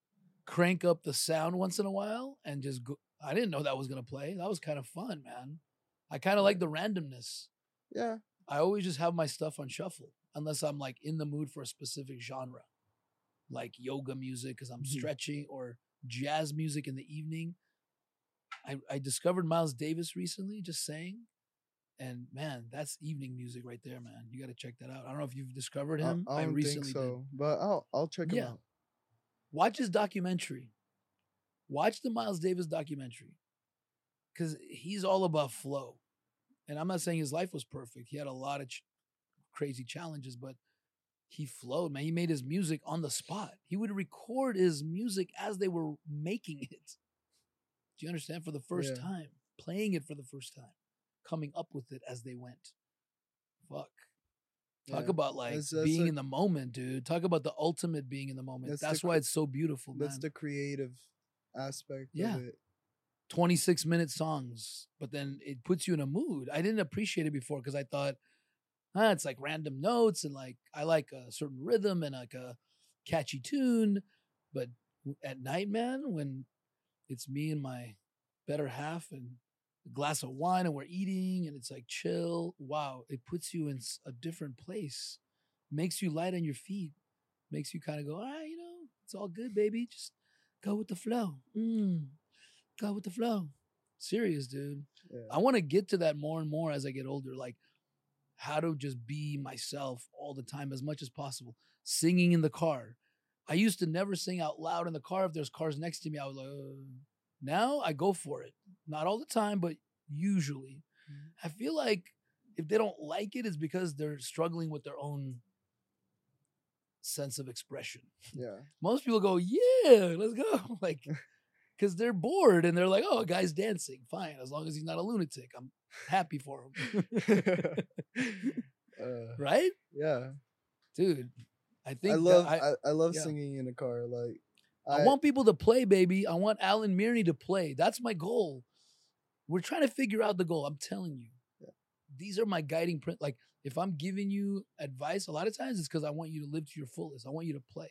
crank up the sound once in a while and just go i didn't know that was going to play that was kind of fun man i kind of like the randomness Yeah. i always just have my stuff on shuffle unless i'm like in the mood for a specific genre like yoga music because i'm Mhm. stretching or jazz music in the evening I, I discovered miles davis recently just saying and man that's evening music right there man you got to check that out i don't know if you've discovered I, him I don't think did but I'll I'll check him Yeah. out. watch his documentary. Watch the Miles Davis documentary because he's all about flow. And I'm not saying his life was perfect. He had a lot of ch- crazy challenges, but he flowed, man. He made his music on the spot. He would record his music as they were making it. Do you understand? For the first Yeah. time, playing it for the first time, coming up with it as they went. Fuck. Talk Yeah. about like That's- that's being a- in the moment, dude. Talk about the ultimate being in the moment. That's That's, the why it's so beautiful, man. That's the creative aspect Yeah. of it. 26 minute songs, but then it puts you in a mood. I didn't appreciate it before because I thought, ah, it's like random notes and like I like a certain rhythm and like a catchy tune. But at night, man, when it's me and my better half and a glass of wine and we're eating and it's like chill, wow, it puts you in a different place, makes you light on your feet, makes you kind of go, ah, you know, it's all good, baby. Just Go with the flow. Mm. Go with the flow. Serious, dude. Yeah. I want to get to that more and more as I get older. Like how to just be myself all the time as much as possible. Singing in the car. I used to never sing out loud in the car. If there's cars next to me, I was like, "Uh." now I go for it. Not all the time, but usually. Mhm. I feel like if they don't like it, it's because they're struggling with their own sense of expression. Yeah. Most people go, yeah, let's go. Like, because they're bored and they're like, oh, a guy's dancing. Fine. As long as he's not a lunatic, I'm happy for him. uh, right? yeah. Dude, I think I love I, I, I love yeah. singing in a car. Like I want people to play, baby. I want Alan Mirney to play. That's my goal. We're trying to figure out the goal. I'm telling you. These are my guiding print. Like if I'm giving you advice, a lot of times it's because I want you to live to your fullest. I want you to play.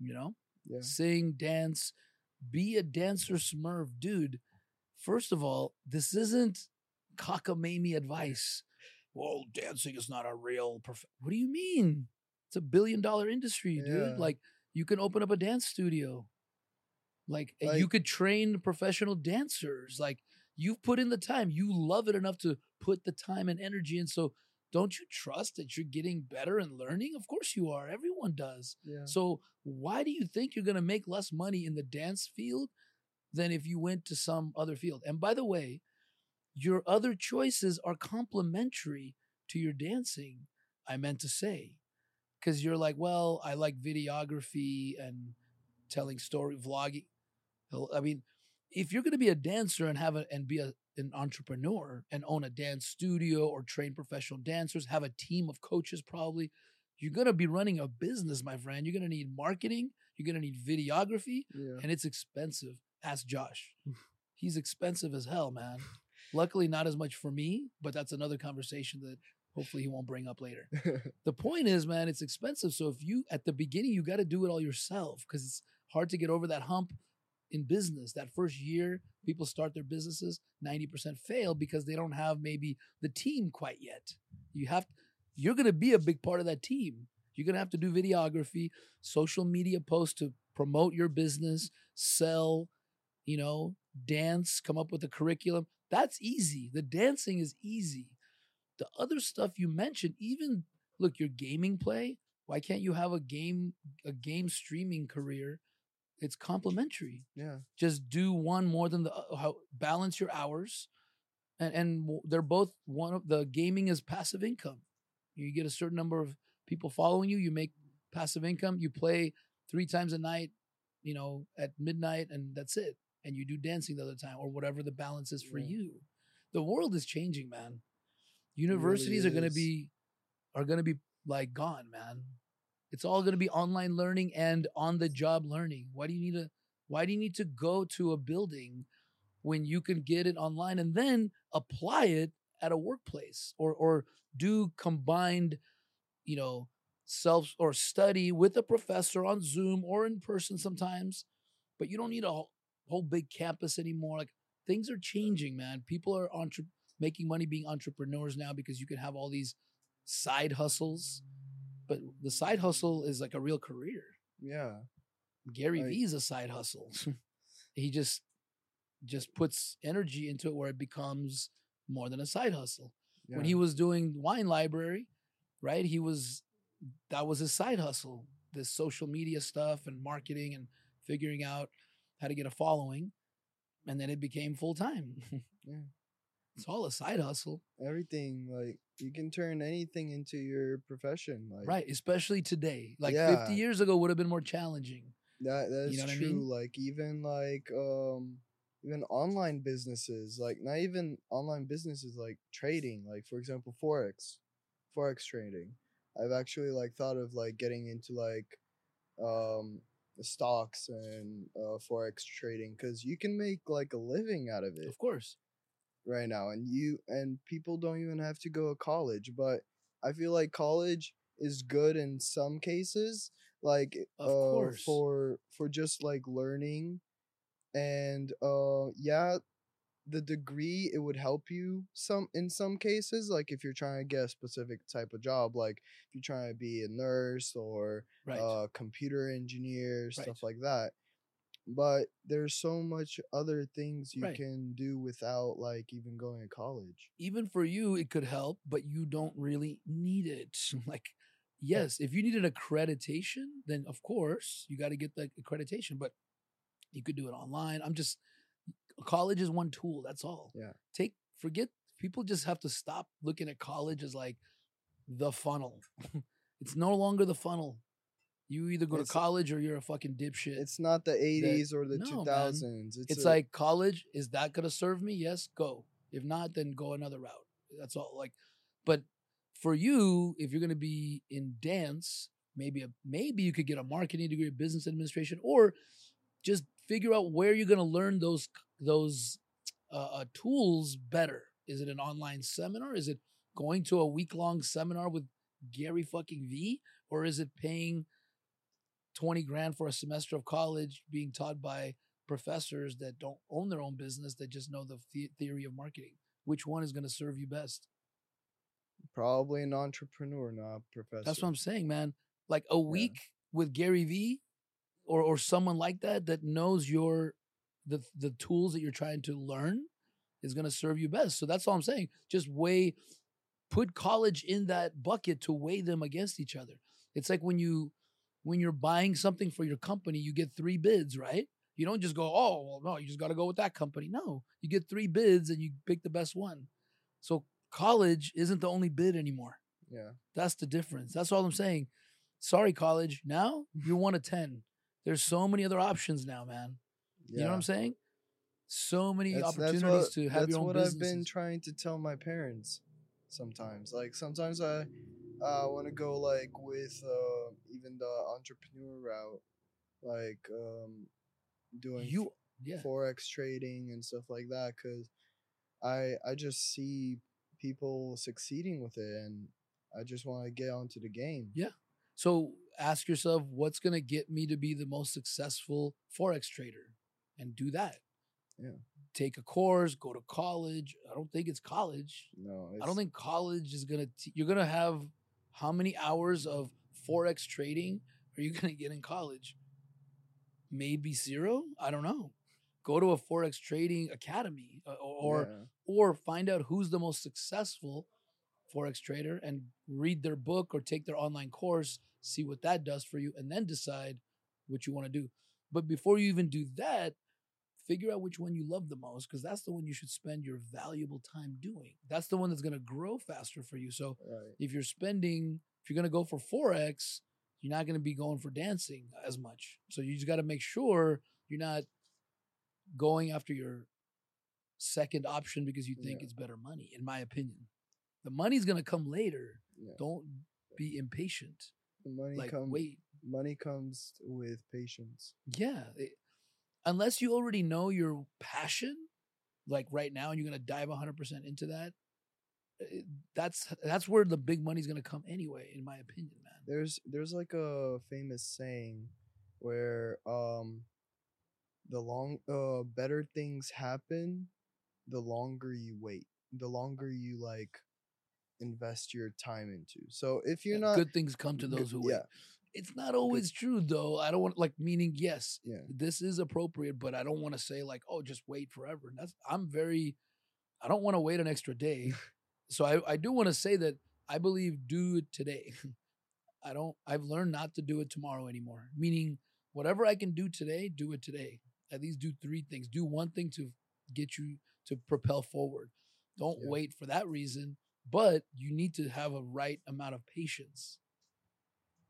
You know? yeah. Sing, dance, be a dancer smurf. Dude, first of all, this isn't cockamamie advice. Well, dancing is not a real prof- What do you mean? It's a billion dollar industry, Yeah. dude. Like you can open up a dance studio. Like, and you could train professional dancers. Like you've put in the time. You love it enough to put the time and energy in. So don't you trust that you're getting better and learning? Of course you are. Everyone does. Yeah. So why do you think you're going to make less money in the dance field than if you went to some other field? And by the way, your other choices are complementary to your dancing. I meant to say, because you're like, well, I like videography and telling story, vlogging. I mean, if you're going to be a dancer and have a and be a, an entrepreneur and own a dance studio or train professional dancers, have a team of coaches, probably you're going to be running a business, my friend. You're going to need marketing. You're going to need videography, Yeah. and it's expensive. Ask Josh. He's expensive as hell, man. Luckily, not as much for me, but that's another conversation that hopefully he won't bring up later. The point is, man, it's expensive. So if you at the beginning you got to do it all yourself because it's hard to get over that hump in business. That first year, people start their businesses, 90% fail because they don't have maybe the team quite yet. You have you're going to be a big part of that team. You're going to have to do videography, social media posts to promote your business, sell, you know, dance, come up with a curriculum. That's easy. The dancing is easy. The other stuff you mentioned, even look, your gaming play, why can't you have a game a game streaming career? It's complementary. yeah. Just do one more than the uh, how balance your hours. And and they're both one of the gaming is passive income. You get a certain number of people following you, you make passive income, you play 3 times a night, you know, at midnight and that's it. And you do dancing the other time or whatever the balance is for Yeah. you. The world is changing, man. Universities are going to be are going to be like gone, man. It's all going to be online learning and on the job learning. Why do you need to why do you need to go to a building when you can get it online and then apply it at a workplace or or do combined, you know, self or study with a professor on Zoom or in person sometimes, but you don't need a whole, whole big campus anymore. Like things are changing, man. People are entre- making money being entrepreneurs now because you can have all these side hustles, but the side hustle is like a real career. Yeah. Gary Like- is a side hustle. he just just puts energy into it where it becomes more than a side hustle. When he was doing wine library, right? He was that was his side hustle, this social media stuff and marketing and figuring out how to get a following. And then it became full time. Yeah. It's all a side hustle. everything like you can turn anything into your profession. Like Right. Especially today. Like Yeah. 50 years ago would have been more challenging. That that's know what I true. mean? Like even like um even online businesses, like not even online businesses like trading, like for example forex, forex trading. I've actually like thought of like getting into like um stocks and uh, forex trading because you can make like a living out of it Of course. Right now and you and people don't even have to go to college but i feel like college is good in some cases like uh, for for just like learning and uh yeah the degree it would help you some in some cases like if you're trying to get a specific type of job like if you're trying to be a nurse or Right. uh computer engineer stuff like that but there's so much other things you Right. can do without like even going to college. even for you it could help but you don't really need it like yes if you need an accreditation then of course you got to get the accreditation but you could do it online i'm just college is one tool that's all Yeah. take forget people just have to stop looking at college as like the funnel it's no longer the funnel you either go It's- to college or you're a fucking dipshit It's not the 80s or the No, man. 2000s. It's, it's a- like college is that going to serve me? Yes go. If not then go another route. That's all like but for you if you're going to be in dance maybe a, maybe you could get a marketing degree business administration or just figure out where you're going to learn those those uh, uh, tools better. Is it an online seminar? Is it going to a week long seminar with gary fucking v? Or is it paying 20 grand for a semester of college being taught by professors that don't own their own business that just know the, the- theory of marketing. Which one is going to serve you best? Probably an entrepreneur, not a professor. that's what i'm saying man. Like a week with gary vee or or someone like that that knows your the the tools that you're trying to learn is going to serve you best. So that's all i'm saying. Just weigh put college in that bucket to weigh them against each other. It's like when you when you're buying something for your company you get three bids right you don't just go oh well no you just got to go with that company no you get three bids and you pick the best one so college isn't the only bid anymore Yeah. that's the difference. That's all I'm saying. Sorry, college. Now you're one of 10. There's so many other options now, man. You know what. I'm saying? So many That's, that's opportunities what, to have your own business. That's what. I've been trying to tell my parents sometimes. Like sometimes I uh, want to go like with uh, even the entrepreneur route, like um, doing you, yeah. forex trading and stuff like that because I I just see people succeeding with it and I just want to get onto the game. Yeah. So ask yourself, what's going to get me to be the most successful forex trader, and do that. Yeah. Take a course, go to college. I don't think it's college. No, I don't think college is gonna. T- you're gonna have how many hours of forex trading are you gonna get in college? Maybe zero. I don't know. Go to a forex trading academy, uh, or yeah. or find out who's the most successful forex trader and read their book or take their online course. See what that does for you, and then decide what you want to do. But before you even do that, figure out which one you love the most because that's the one you should spend your valuable time doing. That's the one that's going to grow faster for you. So right. if you're spending, if you're going to go for Forex, you're not going to be going for dancing as much. So you just got to make sure you're not going after your second option because you think Yeah. it's better money, in my opinion. The money's going to come later. Yeah. Don't be impatient. The money Like, comes. wait, Money comes with patience. Yeah. it- unless you already know your passion, like right now, and you're gonna dive 100% into that, that's that's where the big money's gonna come anyway, in my opinion, man. There's there's like a famous saying where um the long uh better things happen the longer you wait. The longer you like invest your time into. So if you're Yeah, not Good things come to those who wait. It's not always true though. I don't want like meaning yes, yeah. this is appropriate, but I don't want to say like, oh, just wait forever. And That's I'm very I don't want to wait an extra day. so I, I do want to say that I believe do it today. I don't I've learned not to do it tomorrow anymore. Meaning whatever I can do today, do it today. At least do three things. Do one thing to get you to propel forward. Don't Yeah. wait for that reason, but you need to have a right amount of patience.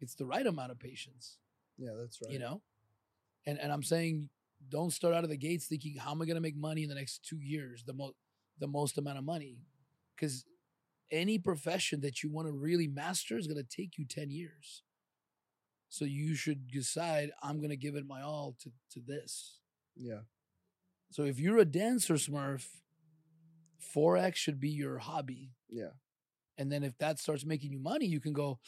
It's the right amount of patience Yeah, that's right. you know and and i'm saying don't start out of the gates thinking how am i going to make money in the next two years the most the most amount of money because any profession that you want to really master is going to take you 10 years so you should decide i'm going to give it my all to to this Yeah. so if you're a dancer smurf forex should be your hobby Yeah. and then if that starts making you money you can go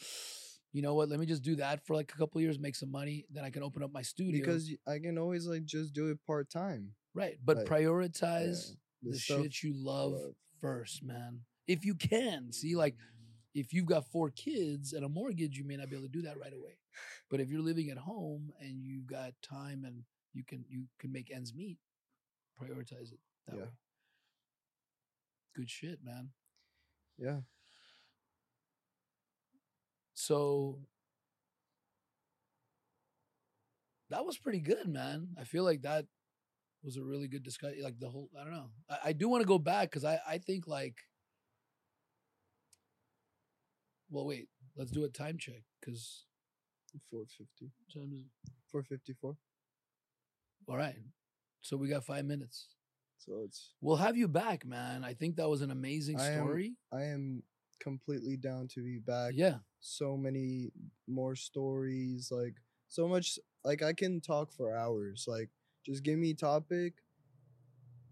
you know what let me just do that for like a couple years make some money then i can open up my studio Because I can always like just do it part time. Right, but Like, prioritize The the shit you love love. first, man. If you can, see, like if you've got four kids and a mortgage, you may not be able to do that right away. But if you're living at home and you've got time and you can you can make ends meet. Prioritize it that Yeah. way. Good shit, man. Yeah. So that was pretty good, man. I feel like that was a really good discussion. Like the whole, I don't know. I, I do want to go back because I, I think like, well, wait, let's do a time check because 450. 454. all right. So we got five minutes. So it's We'll have you back, man. I think that was an amazing I am- story. I am completely down to be back. yeah. So many more stories, like so much like I can talk for hours. Like just give me topic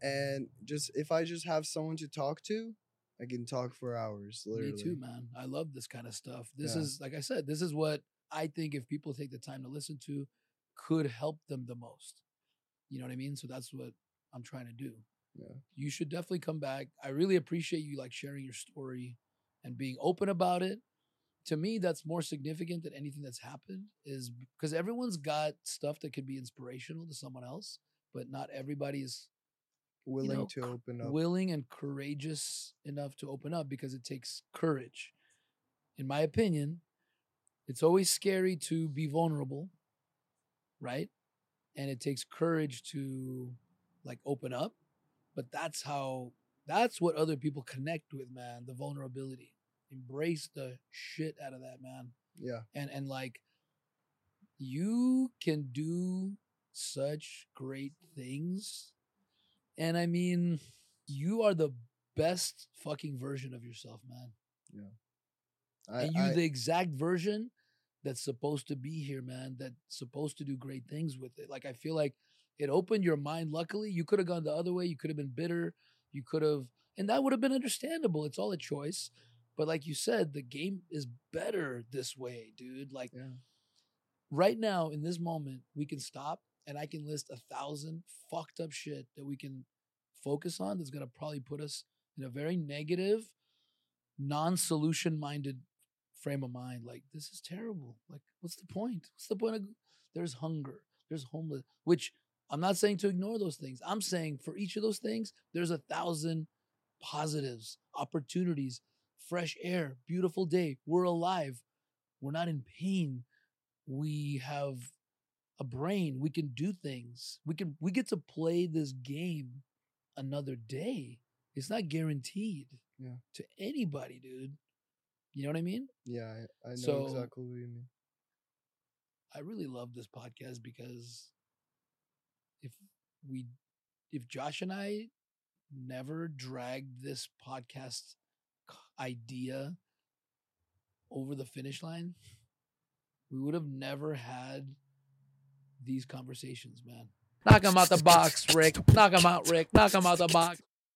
and just if I just have someone to talk to, I can talk for hours. Literally. Me too, man. I love this kind of stuff. This Yeah. is like I said, this is what I think if people take the time to listen to could help them the most. You know what I mean? So that's what I'm trying to do. Yeah. You should definitely come back. I really appreciate you like sharing your story and being open about it. To me, that's more significant than anything that's happened is because everyone's got stuff that could be inspirational to someone else, but not everybody is Willing know, to open up. willing and courageous enough to open up because it takes courage. In my opinion, it's always scary to be vulnerable, right? And it takes courage to like open up, but that's how that's what other people connect with, man, the vulnerability. Embrace the shit out of that, man. Yeah. and and like you can do such great things. And i mean you are the best fucking version of yourself man. I, and you I- the exact version that's supposed to be here man that's supposed to do great things with it. Like i feel like it opened your mind. Luckily you could have gone the other way. You could have been bitter. You could have and that would have been understandable. It's all a choice but like you said the game is better this way dude like yeah. right now in this moment we can stop and i can list a thousand fucked up shit that we can focus on that's to probably put us in a very negative non-solution minded frame of mind like this is terrible. Like what's the point? What's the point of there's hunger there's homeless which i'm not saying to ignore those things. I'm saying for each of those things there's a thousand positives opportunities fresh air beautiful day we're alive we're not in pain we have a brain we can do things we can we get to play this game another day it's not guaranteed Yeah. to anybody dude you know what i mean Yeah, I, I know So- exactly what you mean. i really love this podcast because if we if josh and i never dragged this podcast idea over the finish line we would have never had these conversations man. Knock him out the box rick. Knock him out rick. Knock him out the box